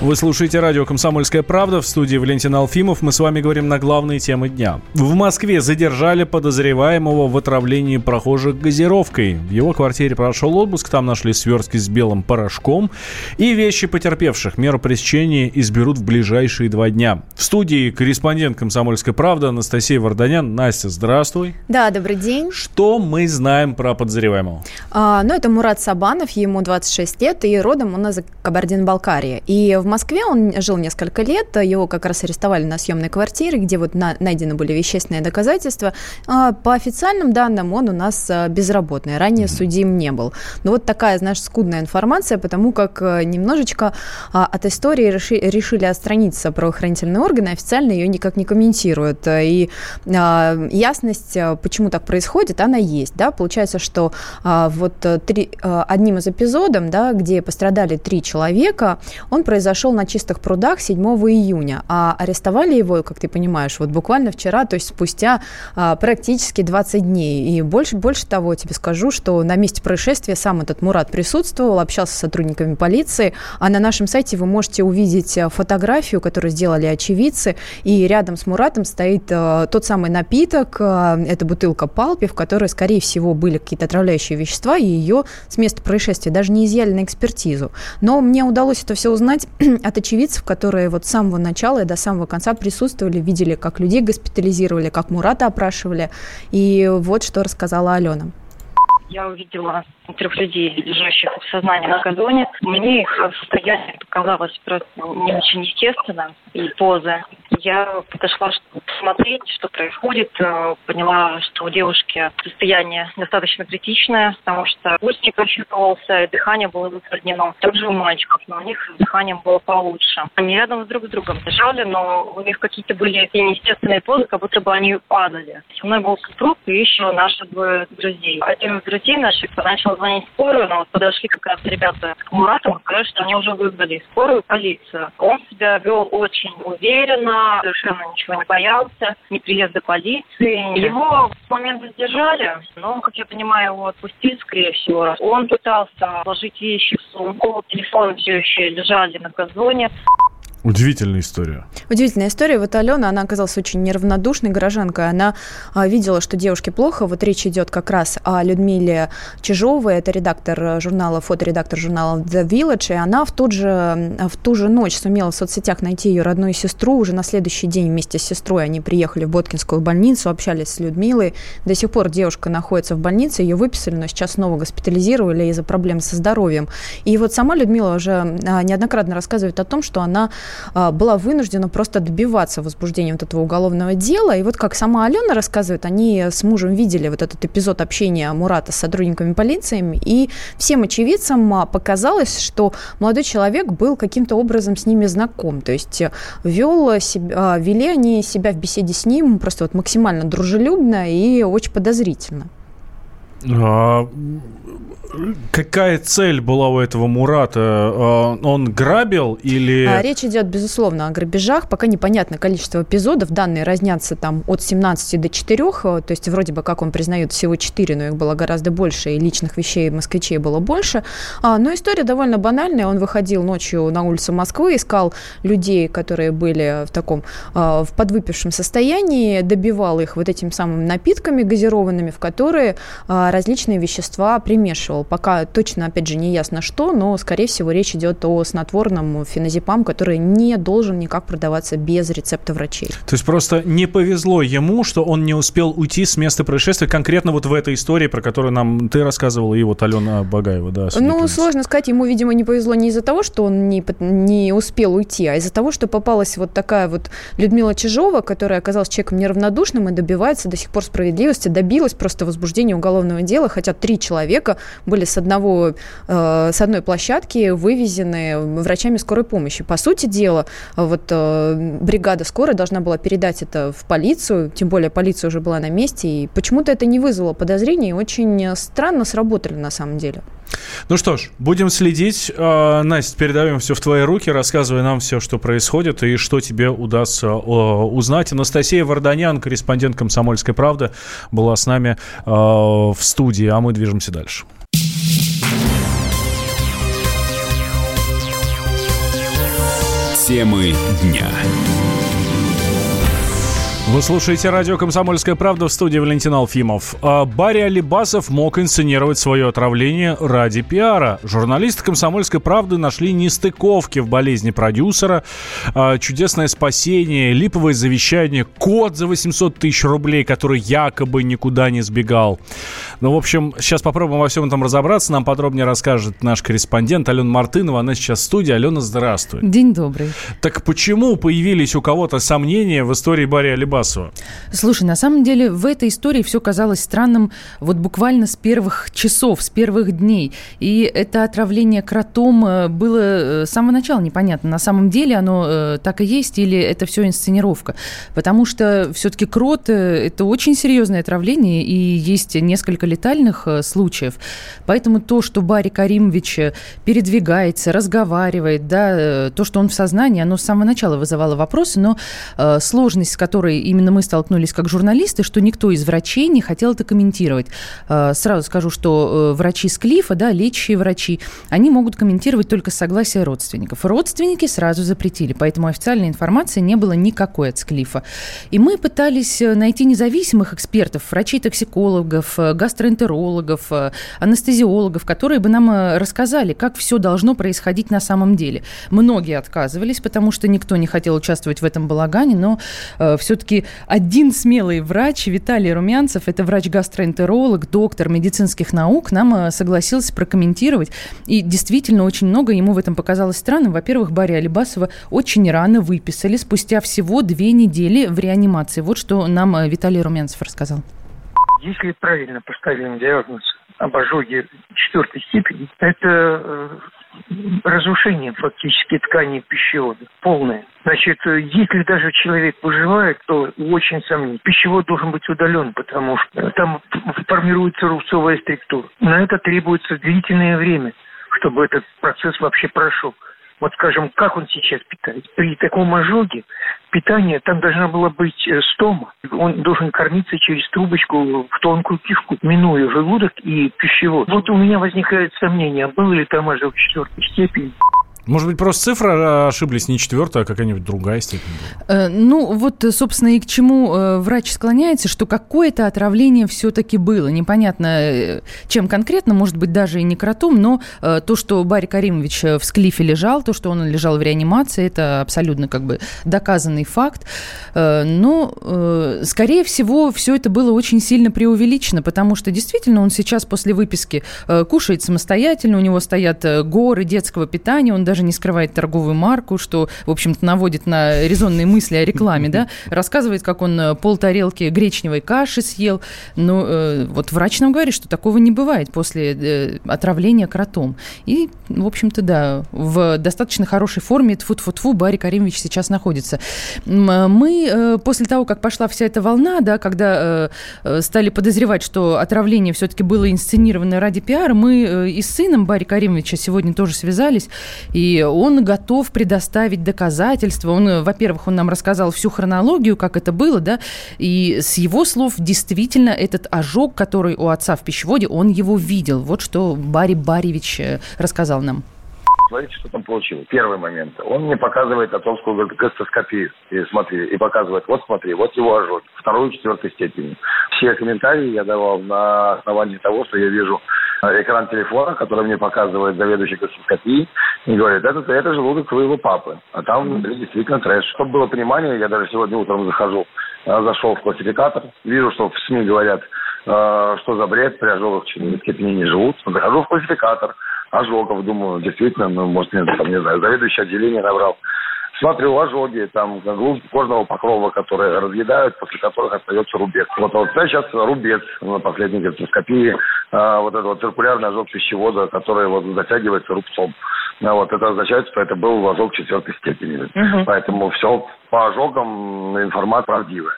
Вы слушаете радио «Комсомольская правда» в студии Валентин Алфимов. Мы с вами говорим на главные темы дня. В Москве задержали подозреваемого в отравлении прохожих газировкой. В его квартире прошел обыск, там нашли свертки с белым порошком и вещи потерпевших. Меру пресечения изберут в ближайшие два дня. В студии корреспондент «Комсомольской правды» Анастасия Варданян. Настя, здравствуй. Да, добрый день. Что мы знаем про подозреваемого? А, ну, это Мурат Сабанов, ему 26 лет, и родом он из Кабардино-Балкарии. И в Москве он жил несколько лет, его как раз арестовали на съемной квартире, где вот на, найдены были вещественные доказательства. А по официальным данным он у нас а, безработный, ранее mm-hmm. судим не был. Но вот такая, знаешь, скудная информация, потому как э, немножечко а, от истории реши, решили отстраниться правоохранительные органы, официально ее никак не комментируют. И а, ясность, почему так происходит, она есть. Да? Получается, что а, вот э, три, а, одним из эпизодов, да, где пострадали три человека, он произошел на чисто чистых прудах 7 июня, а арестовали его, как ты понимаешь, вот буквально вчера, то есть спустя а, практически 20 дней. И больше, больше того, тебе скажу, что на месте происшествия сам этот Мурат присутствовал, общался с сотрудниками полиции, а на нашем сайте вы можете увидеть а, фотографию, которую сделали очевидцы, и рядом с Муратом стоит а, тот самый напиток, а, это бутылка Палпи, в которой, скорее всего, были какие-то отравляющие вещества, и ее с места происшествия даже не изъяли на экспертизу. Но мне удалось это все узнать от очевидцев, которые вот с самого начала и до самого конца присутствовали, видели, как людей госпитализировали, как Мурата опрашивали. И вот что рассказала Алена. Я увидела трех людей, лежащих в сознании на газоне. Мне их состояние показалось просто не очень естественно и поза. Я подошла чтобы посмотреть, что происходит. Э, поняла, что у девушки состояние достаточно критичное, потому что пульс не прощупывался, дыхание было затруднено. Также у мальчиков, но у них дыхание было получше. Они рядом друг с другом лежали, но у них какие-то были неестественные позы, как будто бы они падали. У меня был супруг и еще наши двое друзей. Один из друзей наших начал звонить в скорую, но вот подошли как раз ребята к Мурату, сказали, что они уже вызвали скорую полицию. Он себя вел очень уверенно, совершенно ничего не боялся, ни приезда полиции. Его в момент задержали, но, как я понимаю, его отпустили, скорее всего. Он пытался положить вещи в сумку, телефон все еще лежали на газоне. Удивительная история. Удивительная история. Вот Алена, она оказалась очень неравнодушной горожанкой. Она а, видела, что девушке плохо. Вот речь идет как раз о Людмиле Чижовой. Это редактор журнала, фоторедактор журнала The Village. И она в, тот же, в ту же ночь сумела в соцсетях найти ее родную сестру. Уже на следующий день вместе с сестрой они приехали в Боткинскую больницу, общались с Людмилой. До сих пор девушка находится в больнице. Ее выписали, но сейчас снова госпитализировали из-за проблем со здоровьем. И вот сама Людмила уже а, неоднократно рассказывает о том, что она была вынуждена просто добиваться возбуждения вот этого уголовного дела. И вот как сама Алена рассказывает, они с мужем видели вот этот эпизод общения Мурата с сотрудниками полиции, и всем очевидцам а, показалось, что молодой человек был каким-то образом с ними знаком. То есть э, вел себя, вели они себя в беседе с ним просто вот максимально дружелюбно и очень подозрительно. А, какая цель была у этого Мурата? А, он грабил или... А, речь идет, безусловно, о грабежах. Пока непонятно количество эпизодов. Данные разнятся там от 17 до 4. То есть вроде бы, как он признает, всего 4, но их было гораздо больше, и личных вещей москвичей было больше. Но история довольно банальная. Он выходил ночью на улицу Москвы, искал людей, которые были в таком в подвыпившем состоянии, добивал их вот этими самыми напитками газированными, в которые различные вещества примешивал. Пока точно, опять же, не ясно что, но, скорее всего, речь идет о снотворном феназепам, который не должен никак продаваться без рецепта врачей. То есть просто не повезло ему, что он не успел уйти с места происшествия, конкретно вот в этой истории, про которую нам ты рассказывала, и вот Алена Багаева, да. Ну, сложно сказать, ему, видимо, не повезло не из-за того, что он не, не успел уйти, а из-за того, что попалась вот такая вот Людмила Чижова, которая оказалась человеком неравнодушным и добивается до сих пор справедливости, добилась просто возбуждения уголовного дела, хотя три человека были с, одного, э, с одной площадки вывезены врачами скорой помощи. По сути дела, вот э, бригада скорой должна была передать это в полицию, тем более полиция уже была на месте, и почему-то это не вызвало подозрений, очень странно сработали на самом деле. Ну что ж, будем следить. Э, Настя, передаем все в твои руки, рассказывай нам все, что происходит и что тебе удастся узнать. Анастасия Варданян, корреспондент «Комсомольской правды», была с нами в студии, а мы движемся дальше. Темы дня. Вы слушаете радио «Комсомольская правда» в студии Валентин Алфимов. А Барри Алибасов мог инсценировать свое отравление ради пиара. Журналисты «Комсомольской правды» нашли нестыковки в болезни продюсера, а, чудесное спасение, липовое завещание, код за 800 тысяч рублей, который якобы никуда не сбегал. Ну, в общем, сейчас попробуем во всем этом разобраться. Нам подробнее расскажет наш корреспондент Алена Мартынова. Она сейчас в студии. Алена, здравствуй. День добрый. Так почему появились у кого-то сомнения в истории Барри Алибасова? Дерибасова. Слушай, на самом деле в этой истории все казалось странным вот буквально с первых часов, с первых дней. И это отравление кротом э, было э, с самого начала непонятно. На самом деле оно э, так и есть или это все инсценировка. Потому что все-таки крот – это очень серьезное отравление и есть несколько летальных случаев. Поэтому то, что Барри Каримович передвигается, разговаривает, да, то, что он в сознании, оно с самого начала вызывало вопросы, но сложность, с которой именно мы столкнулись как журналисты, что никто из врачей не хотел это комментировать. А, сразу скажу, что э, врачи с Клифа, да, лечащие врачи, они могут комментировать только с согласия родственников. Родственники сразу запретили, поэтому официальной информации не было никакой от Склифа. И мы пытались э, найти независимых экспертов, врачей-токсикологов, э, гастроэнтерологов, анестезиологов, которые бы нам рассказали, как все должно происходить на самом деле. Многие отказывались, потому что никто не хотел участвовать в этом балагане, но э, все-таки один смелый врач, Виталий Румянцев, это врач-гастроэнтеролог, доктор медицинских наук, нам э, согласился прокомментировать. И действительно очень много ему в этом показалось странным. Во-первых, Барри Алибасова очень рано выписали, спустя всего две недели в реанимации. Вот что нам э, Виталий Румянцев рассказал. Если правильно поставлен диагноз об ожоге четвертой степени, это э, разрушение фактически ткани пищевода, полное. Значит, если даже человек выживает, то очень сомнительно. Пищевод должен быть удален, потому что там формируется рубцовая структура. На это требуется длительное время, чтобы этот процесс вообще прошел вот скажем, как он сейчас питает. При таком ожоге питание, там должна была быть э, стома. Он должен кормиться через трубочку в тонкую кишку, минуя желудок и пищевод. Вот у меня возникает сомнение, был ли там ожог четвертой степени. Может быть, просто цифры а, ошиблись, не четвертая, а какая-нибудь другая степень? Э, ну, вот, собственно, и к чему э, врач склоняется, что какое-то отравление все-таки было. Непонятно, э, чем конкретно, может быть, даже и не кротом, но то, что Барри Каримович в склифе лежал, то, что он лежал в реанимации, это абсолютно как бы доказанный факт. Но, скорее всего, все это было очень сильно преувеличено, потому что действительно он сейчас после выписки кушает самостоятельно, у него стоят горы детского питания, он даже не скрывает торговую марку, что, в общем-то, наводит на резонные мысли о рекламе, да, рассказывает, как он э, пол тарелки гречневой каши съел. Но э, вот врач нам говорит, что такого не бывает после э, отравления кротом. И, в общем-то, да, в достаточно хорошей форме тфу-тфу-тфу Барри Каримович сейчас находится. Мы э, после того, как пошла вся эта волна, да, когда э, стали подозревать, что отравление все-таки было инсценировано ради пиара, мы э, и с сыном Барри Каримовича сегодня тоже связались и он готов предоставить доказательства. Он, во-первых, он нам рассказал всю хронологию, как это было, да, и с его слов действительно этот ожог, который у отца в пищеводе, он его видел. Вот что Барри Баревич э, рассказал нам. Смотрите, что там получилось. Первый момент. Он мне показывает отцовскую гастроскопию. И смотри, и показывает, вот смотри, вот его ожог. Вторую, четвертой степени. Все комментарии я давал на основании того, что я вижу экран телефона, который мне показывает заведующий гастроскопией, и говорит, это, это желудок твоего папы. А там внутри действительно трэш. Чтобы было понимание, я даже сегодня утром захожу, э, зашел в классификатор, вижу, что в СМИ говорят, э, что за бред, при ожогах не живут. Захожу в классификатор ожогов, думаю, действительно, ну, может, мне, там, не знаю, заведующий отделение набрал смотрю ожоги, там, глубь кожного покрова, которые разъедают, после которых остается рубец. Вот, вот сейчас рубец на последней гастроскопии, а, вот это вот циркулярный ожог пищевода, который вот затягивается рубцом. А вот это означает, что это был ожог четвертой степени. Угу. Поэтому все по ожогам информация правдивая.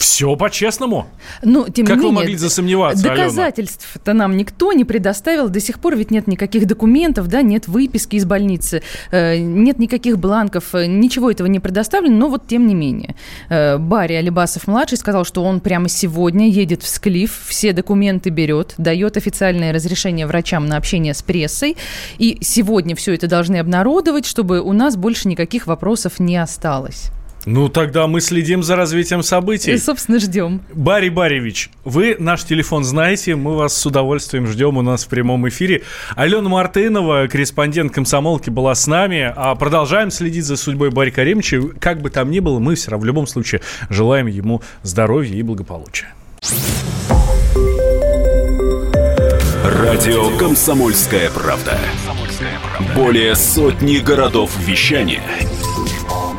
Все по-честному. Ну, тем как не менее, вы могли засомневаться, Доказательств-то нам никто не предоставил. До сих пор ведь нет никаких документов, да, нет выписки из больницы, э, нет никаких бланков, э, ничего этого не предоставлено, но вот тем не менее. Э, Барри Алибасов-младший сказал, что он прямо сегодня едет в Склиф, все документы берет, дает официальное разрешение врачам на общение с прессой, и сегодня все это должны обнародовать, чтобы у нас больше никаких вопросов не осталось. Ну, тогда мы следим за развитием событий. И, собственно, ждем. Барри Баревич, вы наш телефон знаете, мы вас с удовольствием ждем у нас в прямом эфире. Алена Мартынова, корреспондент комсомолки, была с нами. А продолжаем следить за судьбой Барри Каримовича. Как бы там ни было, мы все равно в любом случае желаем ему здоровья и благополучия. Радио «Комсомольская правда». Более сотни городов вещания –